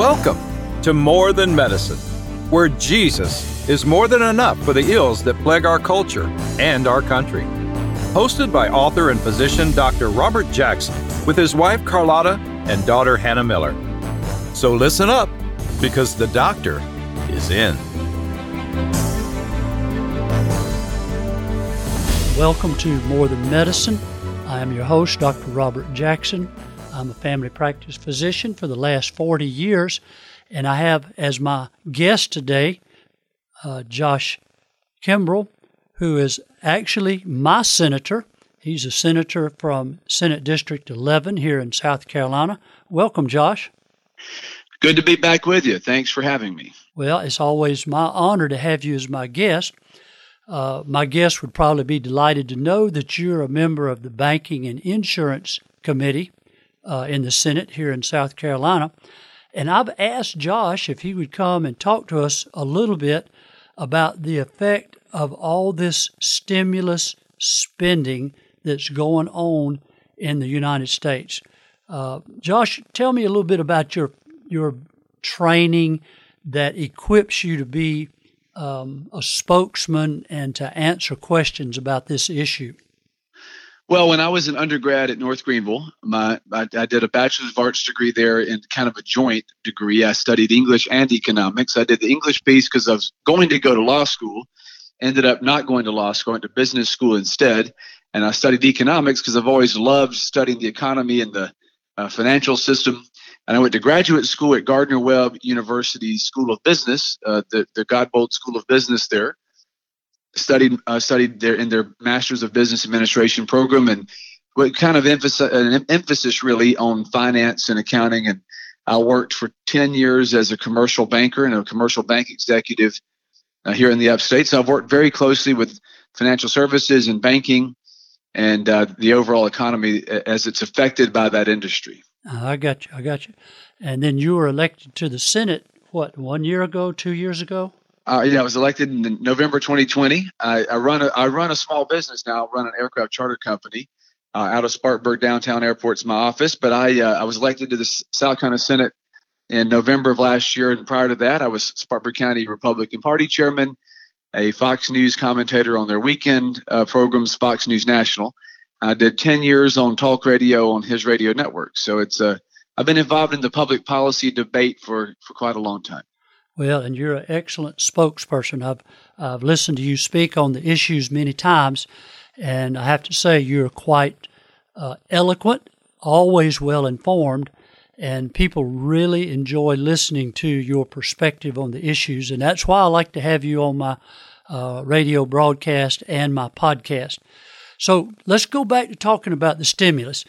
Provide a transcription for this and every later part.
Welcome to More Than Medicine, where Jesus is more than enough for the ills that plague our culture and our country. Hosted by author and physician Dr. Robert Jackson with his wife Carlotta and daughter Hannah Miller. So listen up, because the doctor is in. Welcome to More Than Medicine. I am your host, Dr. Robert Jackson. I'm a family practice physician for the last 40 years, and I have as my guest today uh, Josh Kimbrell, who is actually my senator. He's a senator from Senate District 11 here in South Carolina. Welcome, Josh. Good to be back with you. Thanks for having me. Well, it's always my honor to have you as my guest. Uh, my guest would probably be delighted to know that you're a member of the Banking and Insurance Committee uh, in the Senate here in South Carolina. And I've asked Josh if he would come and talk to us a little bit about the effect of all this stimulus spending that's going on in the United States. Uh, Josh, tell me a little bit about your your training that equips you to be um, a spokesman and to answer questions about this issue. Well, when I was an undergrad at North Greenville, my I, I, did a bachelor's of arts degree there in kind of a joint degree. I studied English and economics. I did the English piece because I was going to go to law school. Ended up not going to law school, went to business school instead. And I studied economics because I've always loved studying the economy and the uh, financial system. And I went to graduate school at Gardner Webb University School of Business, uh, the the Godbold School of Business there studied uh, studied there in their Masters of Business Administration program, and what kind of emphasis an emphasis really on finance and accounting. And I worked for ten years as a commercial banker and a commercial bank executive uh, here in the Upstate. So I've worked very closely with financial services and banking and uh, the overall economy as it's affected by that industry. I got you. I got you. And then you were elected to the Senate. What one year ago? Two years ago? Uh, yeah, I was elected in November 2020. I, I, run a I run a small business now. I run an aircraft charter company uh, out of Spartanburg downtown airport's my office. But I uh, I was elected to the South Carolina Senate in November of last year, and prior to that, I was Spartanburg County Republican Party chairman, a Fox News commentator on their weekend uh, programs, Fox News National. I did 10 years on talk radio on his radio network. So it's uh, I've been involved in the public policy debate for for quite a long time. Well, and you're an excellent spokesperson. I've, I've listened to you speak on the issues many times, and I have to say you're quite uh, eloquent, always well informed, and people really enjoy listening to your perspective on the issues. And that's why I like to have you on my uh, radio broadcast and my podcast. So let's go back to talking about the stimulus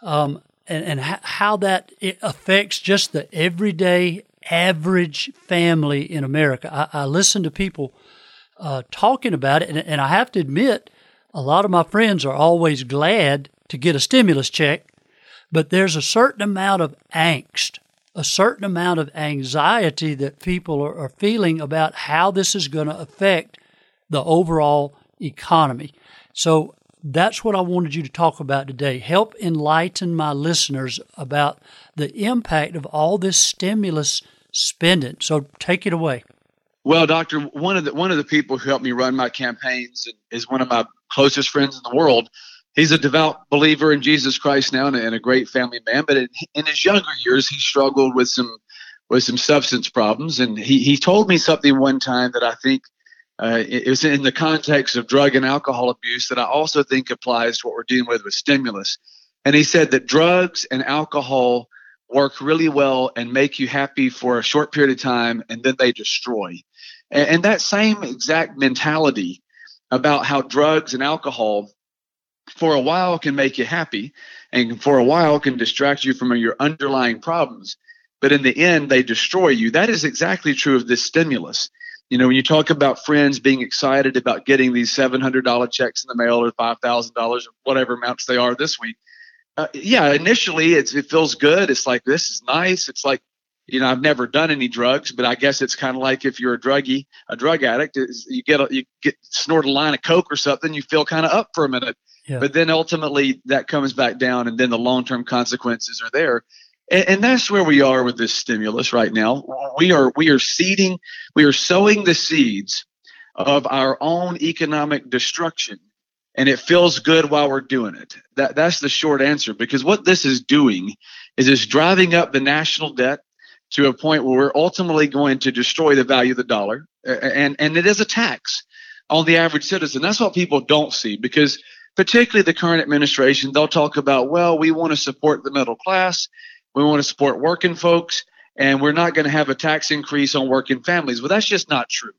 um, and, and how that affects just the everyday average family in America. I, I listen to people uh, talking about it, and, and I have to admit, a lot of my friends are always glad to get a stimulus check, but there's a certain amount of angst, a certain amount of anxiety that people are, are feeling about how this is going to affect the overall economy. So that's what I wanted you to talk about today. Help enlighten my listeners about the impact of all this stimulus spend it. So take it away. Well, doctor, one of the one of the people who helped me run my campaigns is one of my closest friends in the world. He's a devout believer in Jesus Christ now and a, and a great family man. But in, in, his younger years, he struggled with some with some substance problems, and he he told me something one time that I think uh, it was in the context of drug and alcohol abuse that I also think applies to what we're dealing with with stimulus. And he said that drugs and alcohol work really well and make you happy for a short period of time and then they destroy. And, and that same exact mentality about how drugs and alcohol for a while can make you happy and for a while can distract you from your underlying problems but in the end they destroy you that is exactly true of this stimulus you know when you talk about friends being excited about getting these $700 checks in the mail or $5000 or whatever amounts they are this week uh, yeah, initially it feels good. It's like this is nice. It's like you know I've never done any drugs, but I guess it's kind of like if you're a druggie, a drug addict, you get a, you get snort a line of coke or something, you feel kind of up for a minute. Yeah. But then ultimately that comes back down, and then the long term consequences are there. And, and that's where we are with this stimulus right now. We are we are seeding, we are sowing the seeds of our own economic destruction and it feels good while we're doing it. That that's the short answer because what this is doing is it's driving up the national debt to a point where we're ultimately going to destroy the value of the dollar and and it is a tax on the average citizen. That's what people don't see because particularly the current administration they'll talk about well we want to support the middle class, we want to support working folks and we're not going to have a tax increase on working families. Well that's just not true.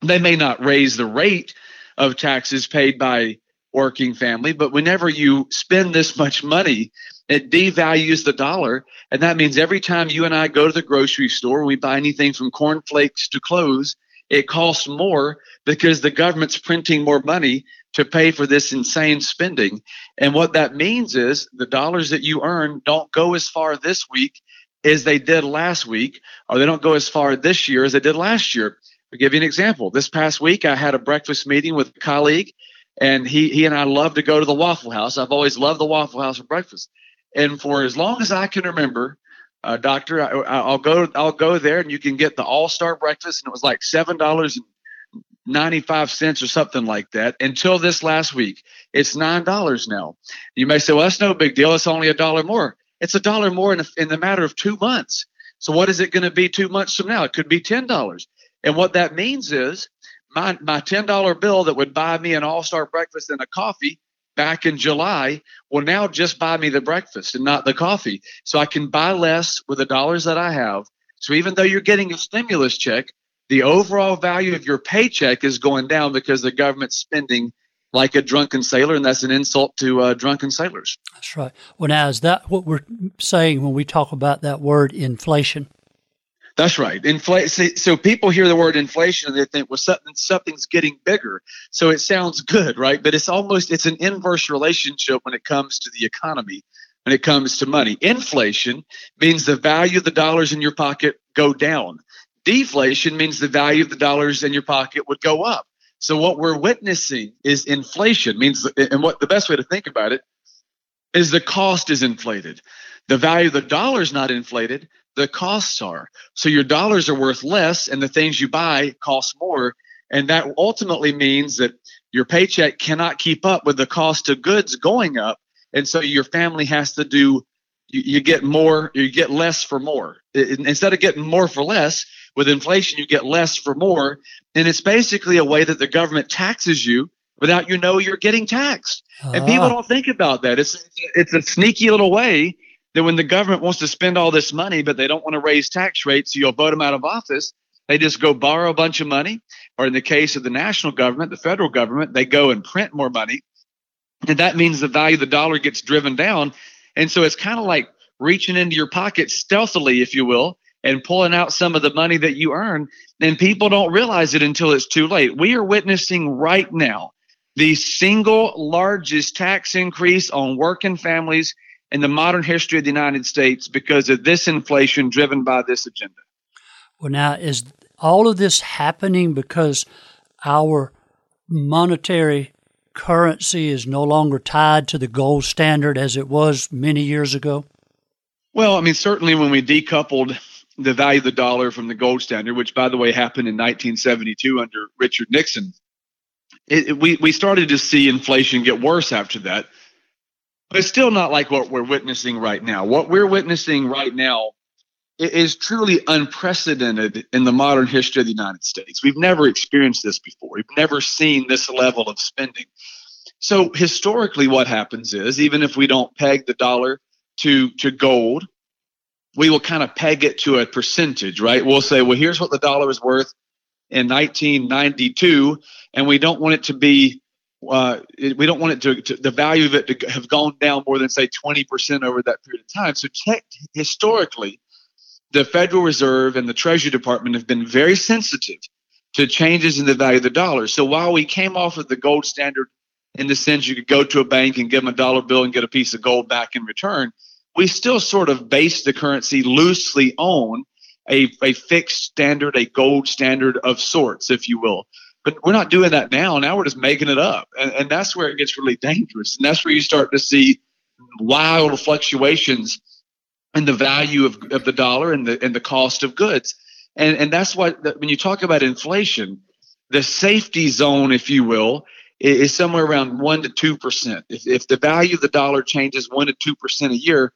They may not raise the rate of taxes paid by working family. But whenever you spend this much money, it devalues the dollar. And that means every time you and I go to the grocery store, and we buy anything from cornflakes to clothes, it costs more because the government's printing more money to pay for this insane spending. And what that means is the dollars that you earn don't go as far this week as they did last week, or they don't go as far this year as they did last year. I'll give you an example. This past week, I had a breakfast meeting with a colleague, and he he and I love to go to the Waffle House. I've always loved the Waffle House for breakfast, and for as long as I can remember, uh, Doctor, I, will go I'll go there, and you can get the All Star breakfast, and it was like seven dollars and ninety five cents or something like that. Until this last week, it's nine dollars now. You may say, well, that's no big deal. It's only a dollar more. It's a dollar more in, a, in the matter of two months. So what is it going to be two months from now? It could be ten dollars. And what that means is my, my $10 bill that would buy me an all star breakfast and a coffee back in July will now just buy me the breakfast and not the coffee. So I can buy less with the dollars that I have. So even though you're getting a stimulus check, the overall value of your paycheck is going down because the government's spending like a drunken sailor, and that's an insult to uh, drunken sailors. That's right. Well, now is that what we're saying when we talk about that word inflation? That's right. Inflation. So people hear the word inflation and they think, well, something something's getting bigger. So it sounds good, right? But it's almost it's an inverse relationship when it comes to the economy. When it comes to money, inflation means the value of the dollars in your pocket go down. Deflation means the value of the dollars in your pocket would go up. So what we're witnessing is inflation. Means and what the best way to think about it is the cost is inflated. The value of the dollar is not inflated the costs are. So your dollars are worth less and the things you buy cost more. And that ultimately means that your paycheck cannot keep up with the cost of goods going up. And so your family has to do, you, you get more, you get less for more. It, instead of getting more for less, with inflation, you get less for more. And it's basically a way that the government taxes you without you know you're getting taxed. And people ah. don't think about that. It's it's a sneaky little way that when the government wants to spend all this money, but they don't want to raise tax rates, so you'll vote them out of office, they just go borrow a bunch of money. Or in the case of the national government, the federal government, they go and print more money. And that means the value of the dollar gets driven down. And so it's kind of like reaching into your pocket stealthily, if you will, and pulling out some of the money that you earn. And people don't realize it until it's too late. We are witnessing right now the single largest tax increase on working families in the modern history of the United States because of this inflation driven by this agenda. Well, now, is all of this happening because our monetary currency is no longer tied to the gold standard as it was many years ago? Well, I mean, certainly when we decoupled the value of the dollar from the gold standard, which, by the way, happened in 1972 under Richard Nixon, it, it, we, we started to see inflation get worse after that. But it's still not like what we're witnessing right now. What we're witnessing right now is truly unprecedented in the modern history of the United States. We've never experienced this before. We've never seen this level of spending. So historically, what happens is even if we don't peg the dollar to to gold, we will kind of peg it to a percentage, right? We'll say, well, here's what the dollar is worth in 1992, and we don't want it to be uh, we don't want it to, to, the value of it to have gone down more than say 20% over that period of time. So tech, historically, the Federal Reserve and the Treasury Department have been very sensitive to changes in the value of the dollar. So while we came off of the gold standard in the sense you could go to a bank and give them a dollar bill and get a piece of gold back in return, we still sort of base the currency loosely on a, a fixed standard, a gold standard of sorts, if you will. But we're not doing that now. Now we're just making it up. And, and that's where it gets really dangerous. And that's where you start to see wild fluctuations in the value of, of the dollar and the and the cost of goods. And and that's what when you talk about inflation, the safety zone, if you will, is somewhere around one to two percent. If if the value of the dollar changes one to two percent a year,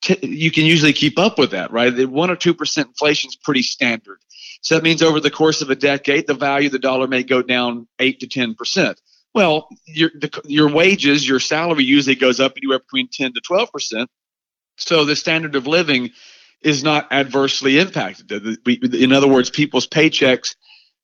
t- you can usually keep up with that, right? One or two percent inflation is pretty standard. So that means over the course of a decade, the value of the dollar may go down eight to ten percent. Well, your the, your wages, your salary usually goes up anywhere between ten to twelve percent. So the standard of living is not adversely impacted. In other words, people's paychecks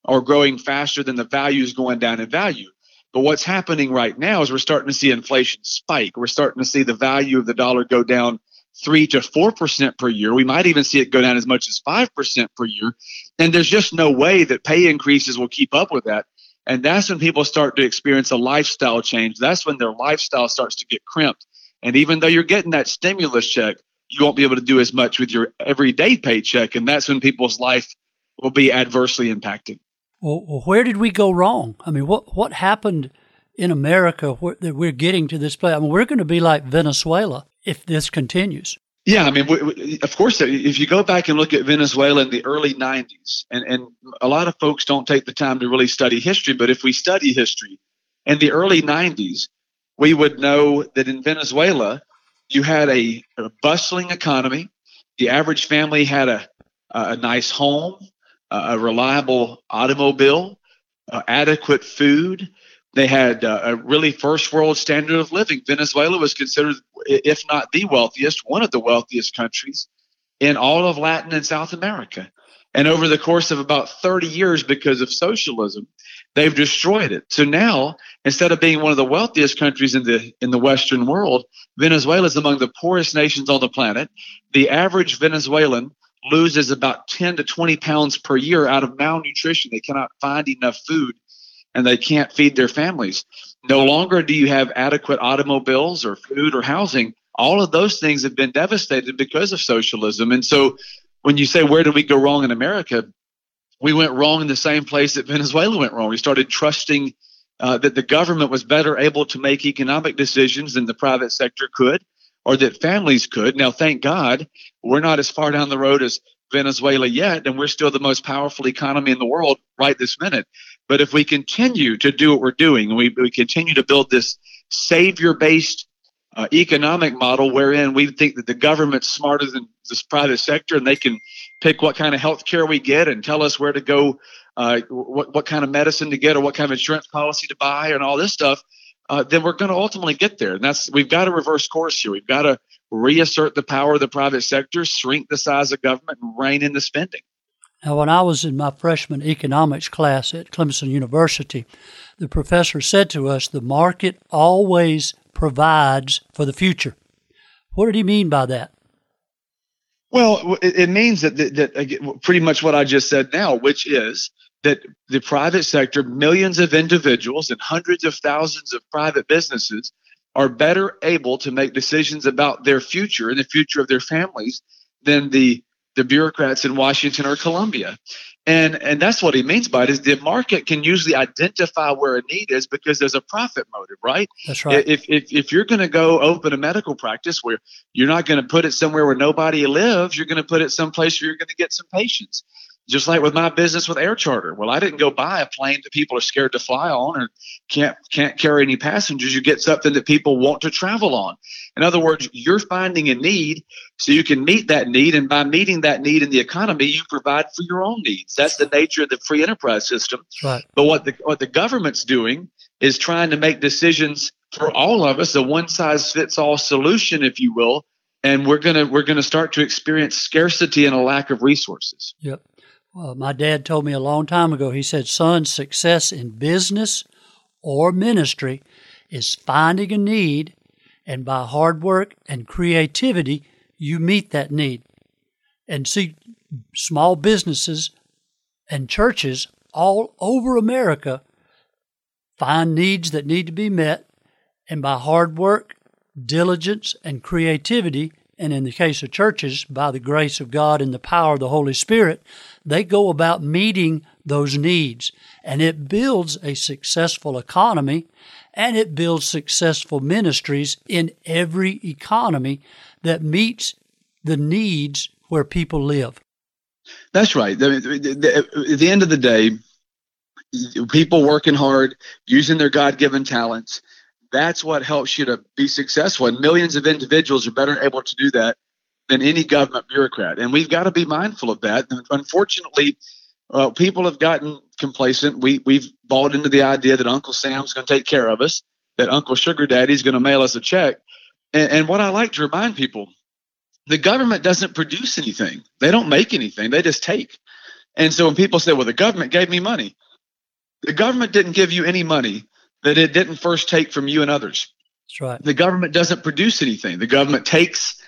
are growing faster than the value is going down in value. But what's happening right now is we're starting to see inflation spike. We're starting to see the value of the dollar go down three to four percent per year. We might even see it go down as much as five percent per year. And there's just no way that pay increases will keep up with that. And that's when people start to experience a lifestyle change. That's when their lifestyle starts to get crimped. And even though you're getting that stimulus check, you won't be able to do as much with your everyday paycheck. And that's when people's life will be adversely impacted. Well, where did we go wrong? I mean, what what happened in America where, that we're getting to this place? I mean, we're going to be like Venezuela if this continues. Yeah, I mean, of course, if you go back and look at Venezuela in the early 90s, and, and a lot of folks don't take the time to really study history, but if we study history in the early 90s, we would know that in Venezuela, you had a, a bustling economy. The average family had a, a nice home, a reliable automobile, uh, adequate food. They had uh, a really first world standard of living. Venezuela was considered, if not the wealthiest, one of the wealthiest countries in all of Latin and South America. And over the course of about 30 years, because of socialism, they've destroyed it. So now, instead of being one of the wealthiest countries in the in the Western world, Venezuela is among the poorest nations on the planet. The average Venezuelan loses about 10 to 20 pounds per year out of malnutrition. They cannot find enough food and they can't feed their families. No longer do you have adequate automobiles or food or housing. All of those things have been devastated because of socialism. And so when you say, where did we go wrong in America? We went wrong in the same place that Venezuela went wrong. We started trusting uh, that the government was better able to make economic decisions than the private sector could or that families could. Now, thank God, we're not as far down the road as Venezuela yet, and we're still the most powerful economy in the world right this minute. But if we continue to do what we're doing, we, we continue to build this savior based uh, economic model wherein we think that the government's smarter than this private sector and they can pick what kind of health care we get and tell us where to go, uh, what, what kind of medicine to get or what kind of insurance policy to buy and all this stuff uh, then we're going to ultimately get there. And that's we've got to reverse course here. We've got to reassert the power of the private sector, shrink the size of government, and rein in the spending. Now, when I was in my freshman economics class at Clemson University, the professor said to us, the market always provides for the future. What did he mean by that? Well, it means that, that, that pretty much what I just said now, which is that the private sector, millions of individuals and hundreds of thousands of private businesses are better able to make decisions about their future and the future of their families than the the bureaucrats in Washington or Columbia. And and that's what he means by it is the market can usually identify where a need is because there's a profit motive, right? That's right. If if, if you're going to go open a medical practice where you're not going to put it somewhere where nobody lives, you're going to put it someplace where you're going to get some patients. Just like with my business with air charter. Well, I didn't go buy a plane that people are scared to fly on or can't can't carry any passengers. You get something that people want to travel on. In other words, you're finding a need so you can meet that need, and by meeting that need in the economy, you provide for your own needs. That's the nature of the free enterprise system. Right. But what the what the government's doing is trying to make decisions for all of us, a one size fits all solution, if you will, and we're gonna we're gonna start to experience scarcity and a lack of resources. Yep. Well, my dad told me a long time ago, he said, son, success in business or ministry is finding a need, and by hard work and creativity, you meet that need. And see, small businesses and churches all over America find needs that need to be met, and by hard work, diligence, and creativity, and in the case of churches, by the grace of God and the power of the Holy Spirit, they go about meeting those needs. And it builds a successful economy and it builds successful ministries in every economy that meets the needs where people live. That's right. At the end of the day, people working hard, using their God given talents, that's what helps you to be successful. And millions of individuals are better able to do that than any government bureaucrat. And we've got to be mindful of that. And unfortunately, uh, people have gotten complacent. We, we've bought into the idea that Uncle Sam's going to take care of us, that Uncle Sugar Daddy's going to mail us a check. And, and what I like to remind people the government doesn't produce anything, they don't make anything, they just take. And so when people say, well, the government gave me money, the government didn't give you any money that it didn't first take from you and others. That's right. The government doesn't produce anything. The government takes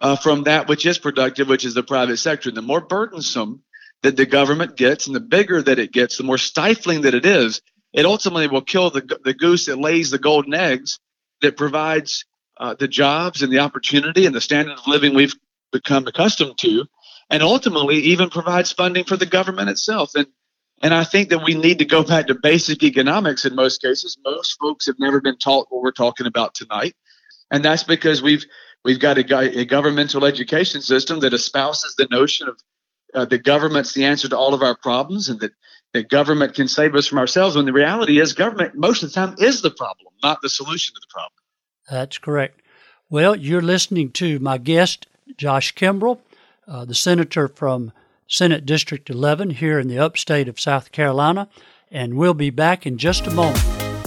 uh, from that which is productive, which is the private sector. The more burdensome that the government gets and the bigger that it gets, the more stifling that it is, it ultimately will kill the, the goose that lays the golden eggs that provides uh, the jobs and the opportunity and the standard of living we've become accustomed to, and ultimately even provides funding for the government itself. And and I think that we need to go back to basic economics in most cases. Most folks have never been taught what we're talking about tonight, and that's because we've we've got a, a governmental education system that espouses the notion of uh, the government's the answer to all of our problems, and that that government can save us from ourselves. When the reality is, government most of the time is the problem, not the solution to the problem. That's correct. Well, you're listening to my guest, Josh Kimbrell, uh, the senator from Senate District 11 here in the upstate of South Carolina, and we'll be back in just a moment.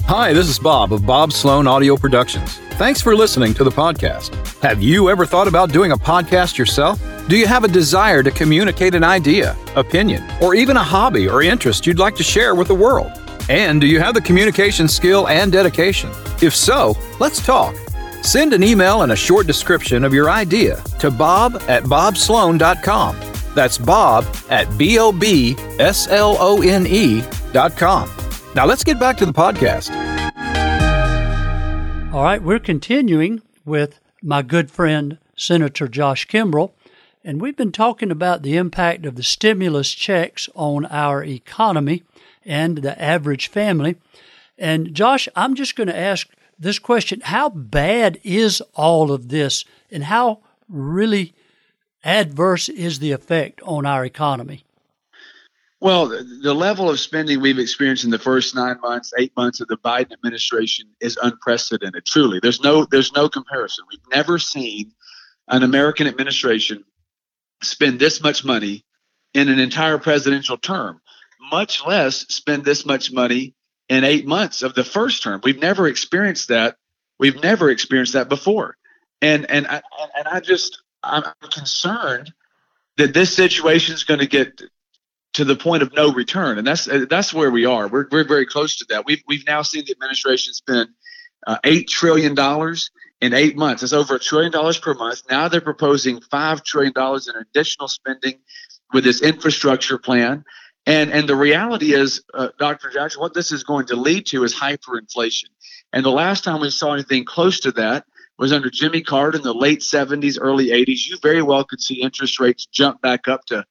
Hi, this is Bob of Bob Slone Audio Productions. Thanks for listening to the podcast. Have you ever thought about doing a podcast yourself? Do you have a desire to communicate an idea, opinion, or even a hobby or interest you'd like to share with the world? And do you have the communication skill and dedication? If so, let's talk. Send an email and a short description of your idea to bob at bobslone.com. That's bob at B O B S L O N E dot com. Now let's get back to the podcast. All right, we're continuing with my good friend, Senator Josh Kimbrell, and we've been talking about the impact of the stimulus checks on our economy and the average family. And Josh, I'm just going to ask this question How bad is all of this, and how really adverse is the effect on our economy? Well, the level of spending we've experienced in the first nine months, eight months of the Biden administration is unprecedented. Truly, there's no there's no comparison. We've never seen an American administration spend this much money in an entire presidential term, much less spend this much money in eight months of the first term. We've never experienced that. We've never experienced that before. And and I, and I just I'm concerned that this situation is going to get to the point of no return, and that's that's where we are. We're we're very close to that. We've we've now seen the administration spend uh, eight trillion dollars in eight months. That's over a trillion dollars per month. Now they're proposing five trillion dollars in additional spending with this infrastructure plan. And and the reality is, uh, Dr. Jackson, what this is going to lead to is hyperinflation. And the last time we saw anything close to that was under Jimmy Carter in the late 70s, early 80s. You very well could see interest rates jump back up to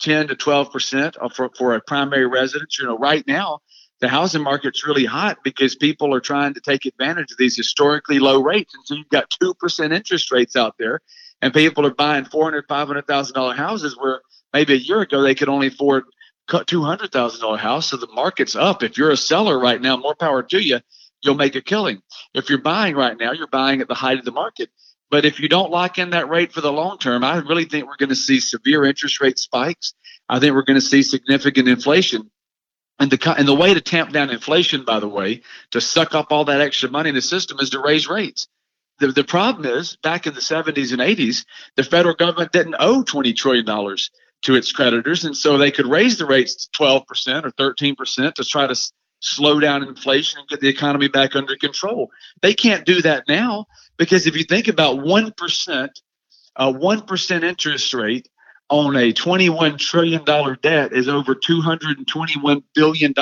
10 to 12 percent uh, for for a primary residence. You know, right now the housing market's really hot because people are trying to take advantage of these historically low rates, and so you've got two percent interest rates out there, and people are buying four hundred, five hundred thousand dollar houses where maybe a year ago they could only afford two hundred thousand dollar house. So the market's up. If you're a seller right now, more power to you. You'll make a killing. If you're buying right now, you're buying at the height of the market. But if you don't lock in that rate for the long term, I really think we're going to see severe interest rate spikes. I think we're going to see significant inflation. And the and the way to tamp down inflation, by the way, to suck up all that extra money in the system is to raise rates. The, the problem is, back in the 70s and 80s, the federal government didn't owe $20 trillion to its creditors. And so they could raise the rates to 12% or 13% to try to slow down inflation and get the economy back under control. They can't do that now because if you think about 1%, a 1% interest rate on a $21 trillion debt is over $221 billion.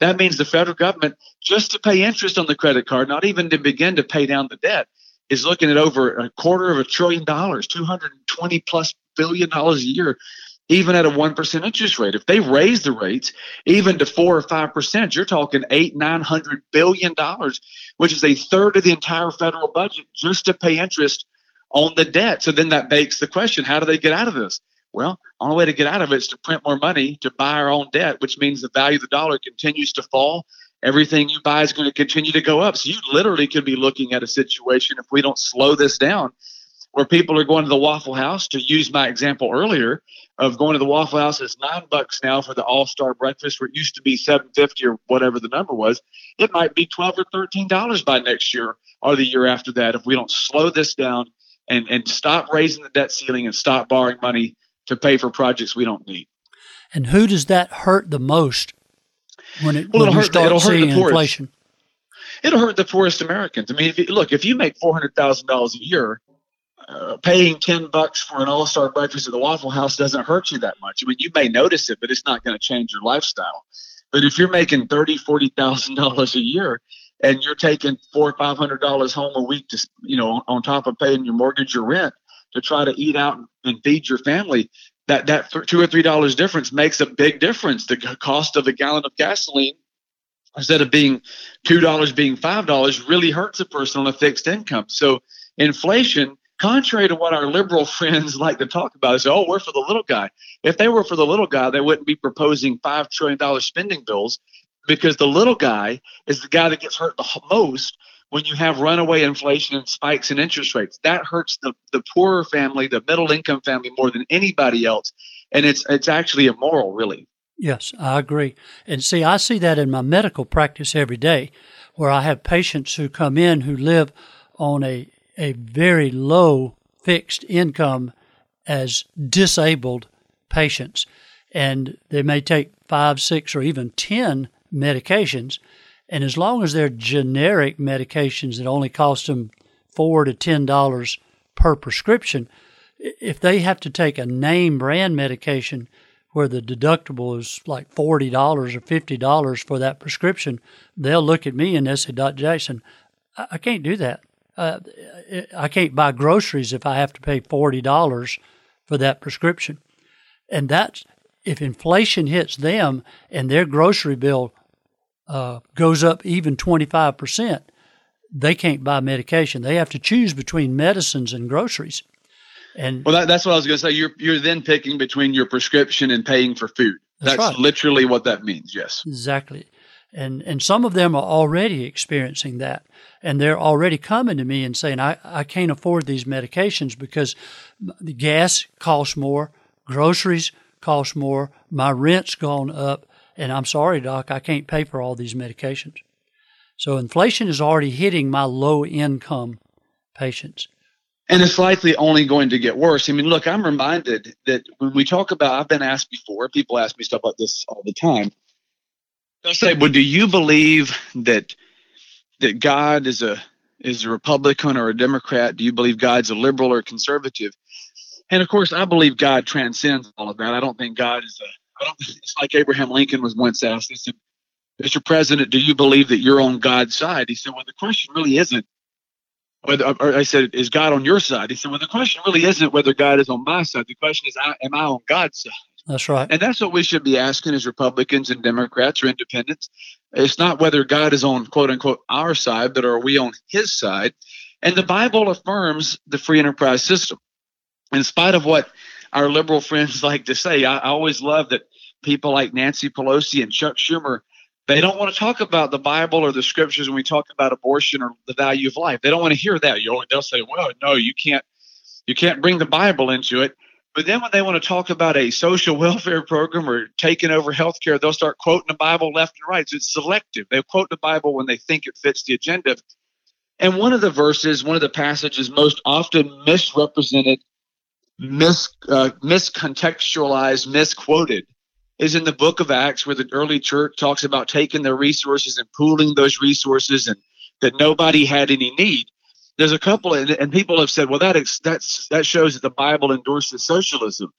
That means the federal government, just to pay interest on the credit card, not even to begin to pay down the debt, is looking at over a quarter of a trillion dollars, 220 plus billion dollars a year even at a 1% interest rate. If they raise the rates even to 4 or 5%, you're talking eight, 900 billion dollars, which is a third of the entire federal budget just to pay interest on the debt. So then that begs the question, how do they get out of this? Well, only way to get out of it is to print more money to buy our own debt, which means the value of the dollar continues to fall. Everything you buy is going to continue to go up. So you literally could be looking at a situation if we don't slow this down where people are going to the Waffle House. To use my example earlier of going to the Waffle House, it's nine bucks now for the All Star breakfast, where it used to be seven fifty or whatever the number was. It might be twelve or thirteen dollars by next year or the year after that if we don't slow this down and and stop raising the debt ceiling and stop borrowing money to pay for projects we don't need. And who does that hurt the most when it well, when you start it'll seeing hurt inflation? It'll hurt the poorest Americans. I mean, if you, look, if you make four hundred thousand dollars a year, uh, paying ten bucks for an All Star breakfast at the Waffle House doesn't hurt you that much. I mean, you may notice it, but it's not going to change your lifestyle. But if you're making thirty, forty thousand dollars a year, and you're taking four or five hundred dollars home a week to, you know, on top of paying your mortgage or rent, to try to eat out and feed your family, that that two or three dollars difference makes a big difference. The cost of a gallon of gasoline, instead of being two dollars, being five dollars, really hurts a person on a fixed income. So inflation, contrary to what our liberal friends like to talk about, is oh we're for the little guy. If they were for the little guy, they wouldn't be proposing five trillion dollar spending bills because the little guy is the guy that gets hurt the most when you have runaway inflation and spikes in interest rates. That hurts the, the poorer family, the middle income family more than anybody else. And it's it's actually immoral, really. Yes, I agree. And see, I see that in my medical practice every day, where I have patients who come in who live on a, a very low fixed income as disabled patients. And they may take five, six, or even 10 medications and as long as they're generic medications that only cost them four to ten dollars per prescription, if they have to take a name brand medication where the deductible is like forty dollars or fifty dollars for that prescription, they'll look at me and they'll say, "Dr. Jackson, I can't do that. Uh, I can't buy groceries if I have to pay forty dollars for that prescription." And that's if inflation hits them and their grocery bill uh, goes up even 25%, they can't buy medication. They have to choose between medicines and groceries. And well, that, that's what I was going to say. You're you're then picking between your prescription and paying for food. That's, that's right. literally what that means. Yes, exactly. And and some of them are already experiencing that, and they're already coming to me and saying, "I I can't afford these medications because the gas costs more, groceries cost more, my rent's gone up, and I'm sorry, doc, I can't pay for all these medications. So inflation is already hitting my low income patients. And it's likely only going to get worse. I mean, look, I'm reminded that when we talk about, I've been asked before, people ask me stuff like this all the time. They'll say, well, do you believe that that God is a is a Republican or a Democrat? Do you believe God's a liberal or conservative? And of course, I believe God transcends all of that. I don't think God is a it's like Abraham Lincoln was once asked. Mr. President, do you believe that you're on God's side? He said, Well, the question really isn't whether, I said, Is God on your side? He said, Well, the question really isn't whether God is on my side. The question is, Am I on God's side? That's right. And that's what we should be asking as Republicans and Democrats or independents. It's not whether God is on quote unquote our side, but are we on his side? And the Bible affirms the free enterprise system. In spite of what our liberal friends like to say. I, I always love that people like Nancy Pelosi and Chuck Schumer they don't want to talk about the Bible or the scriptures when we talk about abortion or the value of life. They don't want to hear that. You they'll say, "Well, no, you can't. You can't bring the Bible into it." But then when they want to talk about a social welfare program or taking over healthcare, they'll start quoting the Bible left and right. So it's selective. They quote the Bible when they think it fits the agenda. And one of the verses, one of the passages most often misrepresented mis, uh, miscontextualized, misquoted is in the book of Acts, where the early church talks about taking their resources and pooling those resources and that nobody had any need. There's a couple, and, and people have said, well, that, is, that's, that shows that the Bible endorses socialism.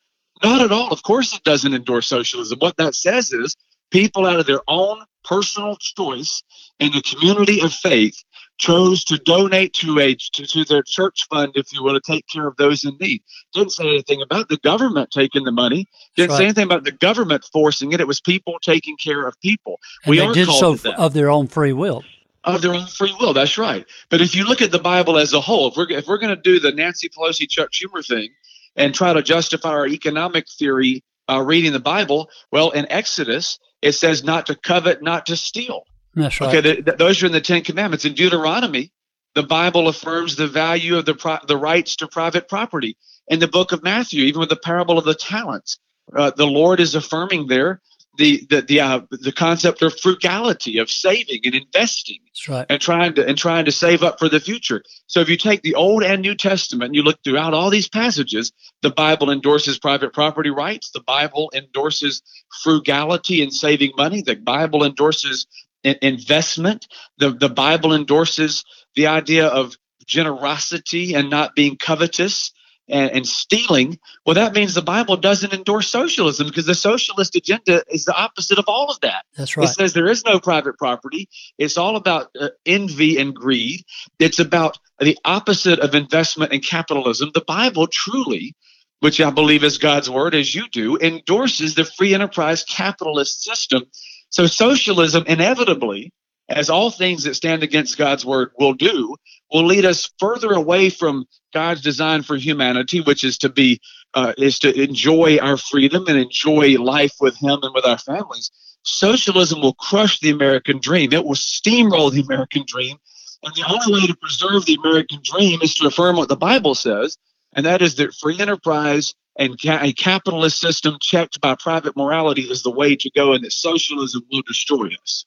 Not at all. Of course, it doesn't endorse socialism. What that says is people out of their own personal choice in the community of faith chose to donate to a to, to, their church fund, if you will, to take care of those in need. Didn't say anything about the government taking the money. Didn't right. say anything about the government forcing it. It was people taking care of people. And we they did so of their own free will. Of their own free will. That's right. But if you look at the Bible as a whole, if we're if we're going to do the Nancy Pelosi Chuck Schumer thing and try to justify our economic theory uh, reading the Bible, well, in Exodus it says not to covet, not to steal. That's right. Okay, th- th- those are in the Ten Commandments. In Deuteronomy, the Bible affirms the value of the pro- the rights to private property. In the book of Matthew, even with the parable of the talents, uh, the Lord is affirming there the the the, uh, the concept of frugality of saving and investing right. and trying to and trying to save up for the future so if you take the old and new testament and you look throughout all these passages the bible endorses private property rights the bible endorses frugality and saving money the bible endorses investment the, the bible endorses the idea of generosity and not being covetous and, and stealing, well, that means the Bible doesn't endorse socialism because the socialist agenda is the opposite of all of that. That's right. It says there is no private property. It's all about uh, envy and greed. It's about the opposite of investment and capitalism. The Bible truly, which I believe is God's word, as you do, endorses the free enterprise capitalist system. So socialism inevitably as all things that stand against God's word will do, will lead us further away from God's design for humanity, which is to be uh, is to enjoy our freedom and enjoy life with Him and with our families. Socialism will crush the American dream. It will steamroll the American dream. And the only way to preserve the American dream is to affirm what the Bible says, and that is that free enterprise and ca- a capitalist system checked by private morality is the way to go, and that socialism will destroy us.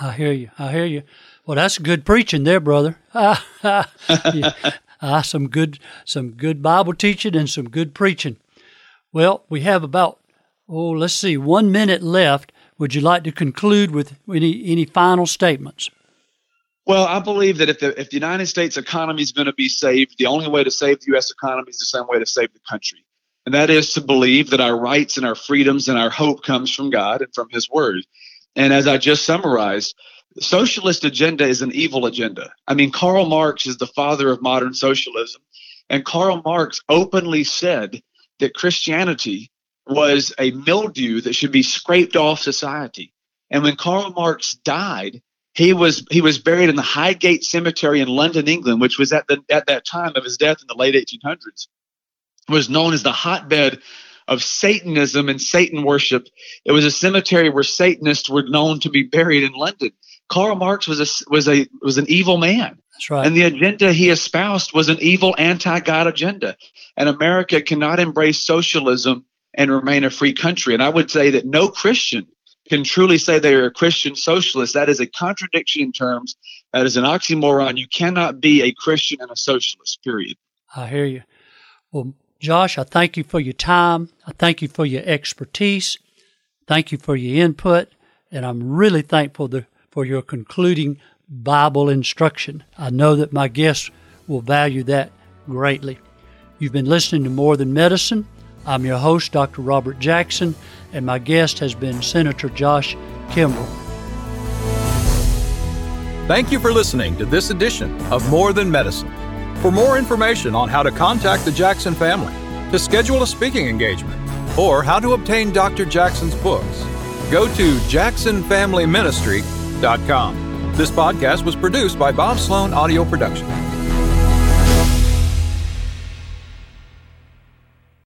I hear you. I hear you. Well, that's good preaching there, brother. yeah. ah, some good, some good Bible teaching and some good preaching. Well, we have about oh, let's see, one minute left. Would you like to conclude with any any final statements? Well, I believe that if the if the United States economy is going to be saved, the only way to save the U.S. economy is the same way to save the country, and that is to believe that our rights and our freedoms and our hope comes from God and from His Word. And as I just summarized, socialist agenda is an evil agenda. I mean, Karl Marx is the father of modern socialism. And Karl Marx openly said that Christianity was a mildew that should be scraped off society. And when Karl Marx died, he was he was buried in the Highgate Cemetery in London, England, which was at the at that time of his death in the late 1800s, was known as the hotbed of Satanism and Satan worship. It was a cemetery where Satanists were known to be buried in London. Karl Marx was a was a was an evil man. That's right. And the agenda he espoused was an evil anti-God agenda. And America cannot embrace socialism and remain a free country. And I would say that no Christian can truly say they are a Christian socialist. That is a contradiction in terms. That is an oxymoron. You cannot be a Christian and a socialist, period. I hear you. Well, Josh, I thank you for your time. I thank you for your expertise. Thank you for your input. And I'm really thankful for your concluding Bible instruction. I know that my guests will value that greatly. You've been listening to More Than Medicine. I'm your host, Dr. Robert Jackson, and my guest has been Senator Josh Kimball. Thank you for listening to this edition of More Than Medicine. For more information on how to contact the Jackson family, to schedule a speaking engagement, or how to obtain Dr. Jackson's books, go to jacksonfamilyministry.com. This podcast was produced by Bob Slone Audio Production.